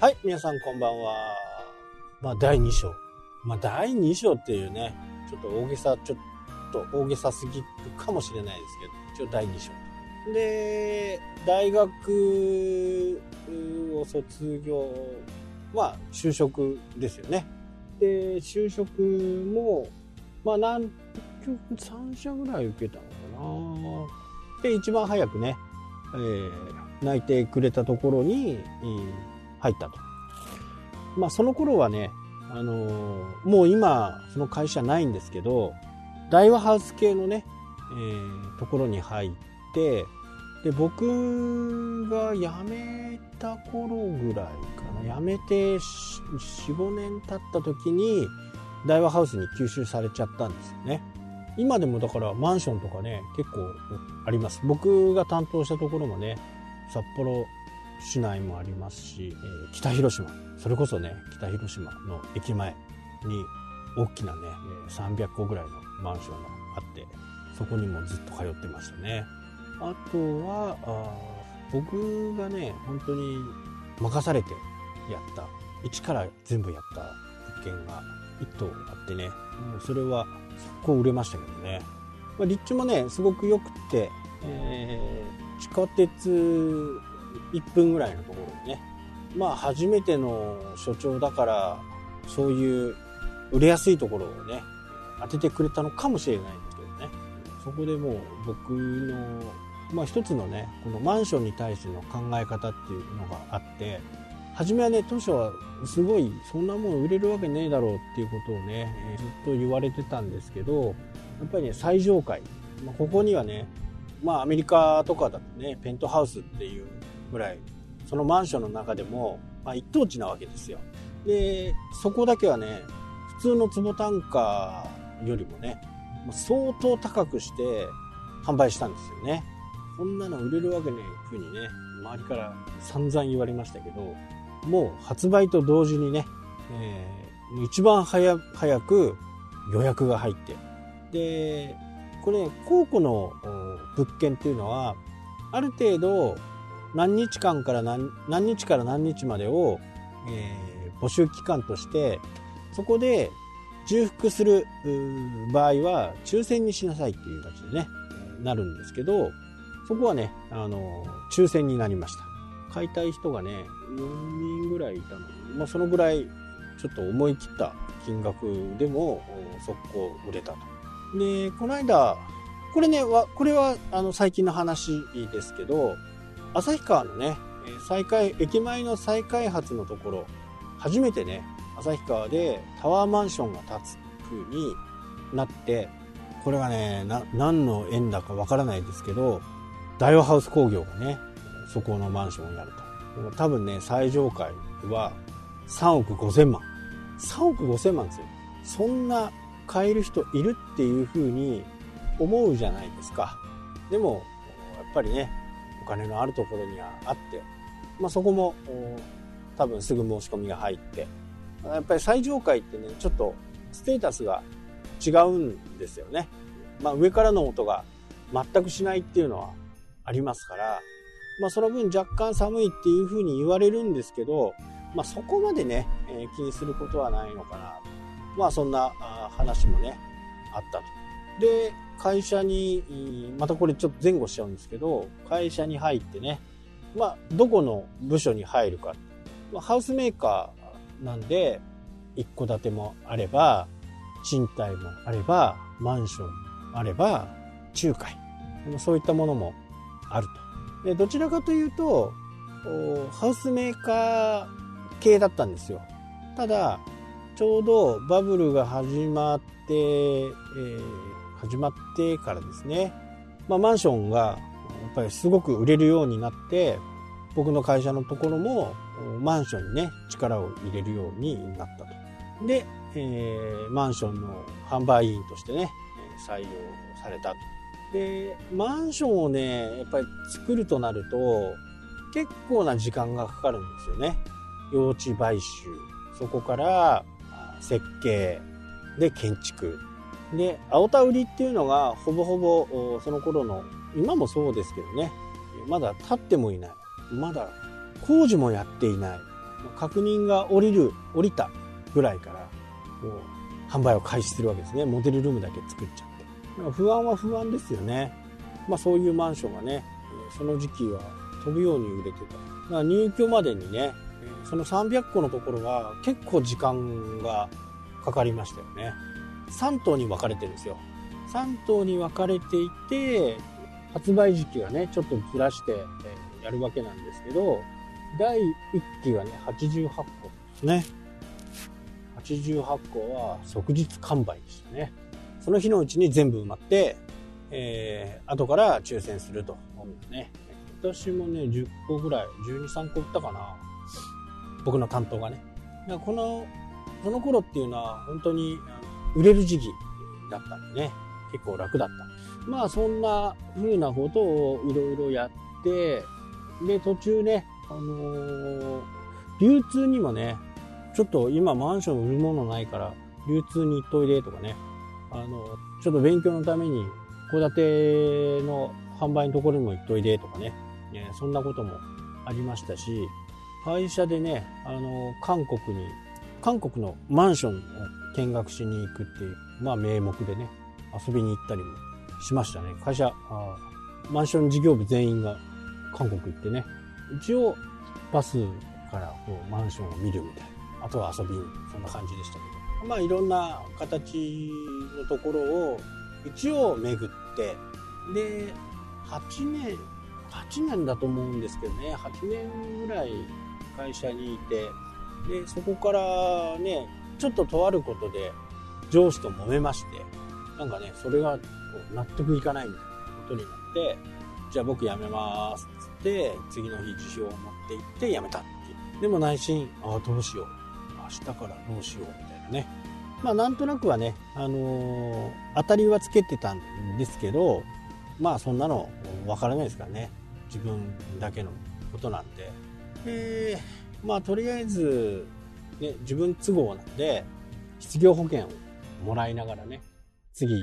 はい、皆さんこんばんは。まあ、第2章。まあ、第2章っていうね、ちょっと大げさ、ちょっと大げさすぎるかもしれないですけど、一応第2章。で、大学を卒業、まあ、就職ですよね。で、就職も、まあ、なん、3社ぐらい受けたのかな。で、一番早くね、えー、泣いてくれたところに、えー入ったと。まあその頃はね、あのー、もう今その会社ないんですけど、大和ハウス系のね、えー、ところに入って、で、僕が辞めた頃ぐらいかな、辞めて4、5年経った時に、大和ハウスに吸収されちゃったんですよね。今でもだからマンションとかね、結構あります。僕が担当したところもね、札幌市内もありますし、えー、北広島それこそね北広島の駅前に大きなね300個ぐらいのマンションがあってそこにもずっと通ってましたね。あとはあ僕がね本当に任されてやった一から全部やった物件が1棟あってねもうそれは速攻売れましたけどね、まあ、立地もねすごく良くて、えー、地下鉄1分ぐらいのところにね。まあ初めての所長だからそういう売れやすいところをね当ててくれたのかもしれないんですけどね。そこでもう僕のまあ一つのねこのマンションに対しての考え方っていうのがあって初めはね当初はすごいそんなもん売れるわけねえだろうっていうことをねずっと言われてたんですけどやっぱりね最上階、まあ、ここにはねまあアメリカとかだとねペントハウスっていうぐらい。そのマンションの中でも、まあ、一等地なわけですよ。でそこだけはね普通の坪単価よりもね相当高くして販売したんですよね。こんなの売れるわけねえふうにね周りから散々言われましたけどもう発売と同時にね、えー、一番早早く予約が入って。でこれ、ね、高庫の物件っていうのはある程度何日間から何何日から何日までを、えー、募集期間としてそこで重複する場合は抽選にしなさいっていう形でねなるんですけどそこはねあの抽選になりました。買いたい人がね4人ぐらいいたの。で、まあ、そのぐらいちょっと思い切った金額でも速攻売れたと。でこの間これねこれはあの最近の話ですけど旭川のね再開駅前の再開発のところ初めてね旭川でタワーマンションが建つ風になってこれはね何の縁だかわからないですけど大和ハウス工業がねそこのマンションをやると。多分ね最上階は3億5千万。3億5千万ですよ。そんな買える人いるっていう風に思うじゃないですか。でもやっぱりねお金のあるところにはあって、まあ、そこも多分すぐ申し込みが入ってやっぱり最上階ってねちょっとステータスが違うんですよね、まあ、上からの音が全くしないっていうのはありますから、まあ、その分若干寒いっていうふうに言われるんですけど、まあ、そこまでね、えー、気にすることはないのかなまあそんな話もねあったと。で会社に、またこれちょっと前後しちゃうんですけど、会社に入ってね、まあ、どこの部署に入るか。ま、ハウスメーカーなんで、一戸建てもあれば、賃貸もあれば、マンションもあれば、仲介。そういったものもあると。でどちらかというと、ハウスメーカー系だったんですよ。ただ、ちょうどバブルが始まって、えー始まってからですね、まあ、マンションがやっぱりすごく売れるようになって僕の会社のところもマンションにね力を入れるようになったと。で、えー、マンションの販売員としてね採用されたと。でマンションをねやっぱり作るとなると結構な時間がかかるんですよね。用地買収。そこから設計。で建築。で青田売りっていうのがほぼほぼその頃の今もそうですけどねまだ立ってもいないまだ工事もやっていない確認が降りる、降りたぐらいから、こう、販売を開始するわけですね。モデルルームだけ作っちゃって。不安は不安ですよね。まあそういうマンションがね、その時期は飛ぶように売れてた。入居までにね、その300個のところが結構時間がかかりましたよね。3棟に分かれてるんですよ。3棟に分かれていて、発売時期はね、ちょっとずらしてえやるわけなんですけど、第1期がね、88個ですね。88個は即日完売でしたね。その日のうちに全部埋まって、えー、後から抽選すると思うね。私もね、10個ぐらい、12、3個売ったかな。僕の担当がね。この、その頃っていうのは本当に売れる時期だったんでね、結構楽だった。まあそんな風なことをいろいろやって、で、途中ね、あのー、流通にもね、ちょっと今マンション売るものないから、流通に行っといでとかね、あの、ちょっと勉強のために、戸建ての販売のところにも行っといでとかね、ねそんなこともありましたし、会社でね、あの、韓国に、韓国のマンションを見学しに行くっていう、まあ名目でね、遊びに行ったりもしましたね。会社、マンション事業部全員が韓国行ってね、一応バスからこうマンションを見るみたいな、あとは遊びに、そんな感じでしたけど、まあいろんな形のところを一応巡って、で、8年、8年だと思うんですけどね、8年ぐらい会社にいて、で、そこからね、ちょっととあることで上司と揉めまして、なんかね、それが納得いかないみたいなことになって、じゃあ僕辞めますっつって、次の日辞表を持って行って辞めたっていう。でも内心、ああ、どうしよう。明日からどうしようみたいなね。まあなんとなくはね、あのー、当たりはつけてたんですけど、まあそんなのわからないですからね。自分だけのことなんで。で、まあとりあえず、ね、自分都合なんで、失業保険をもらいながらね、次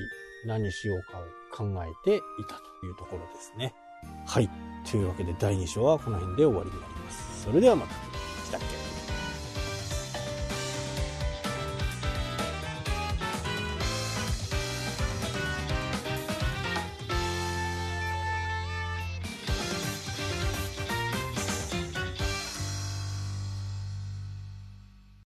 何しようかを考えていたというところですね。はい。というわけで第2章はこの辺で終わりになります。それではまた。したっけ？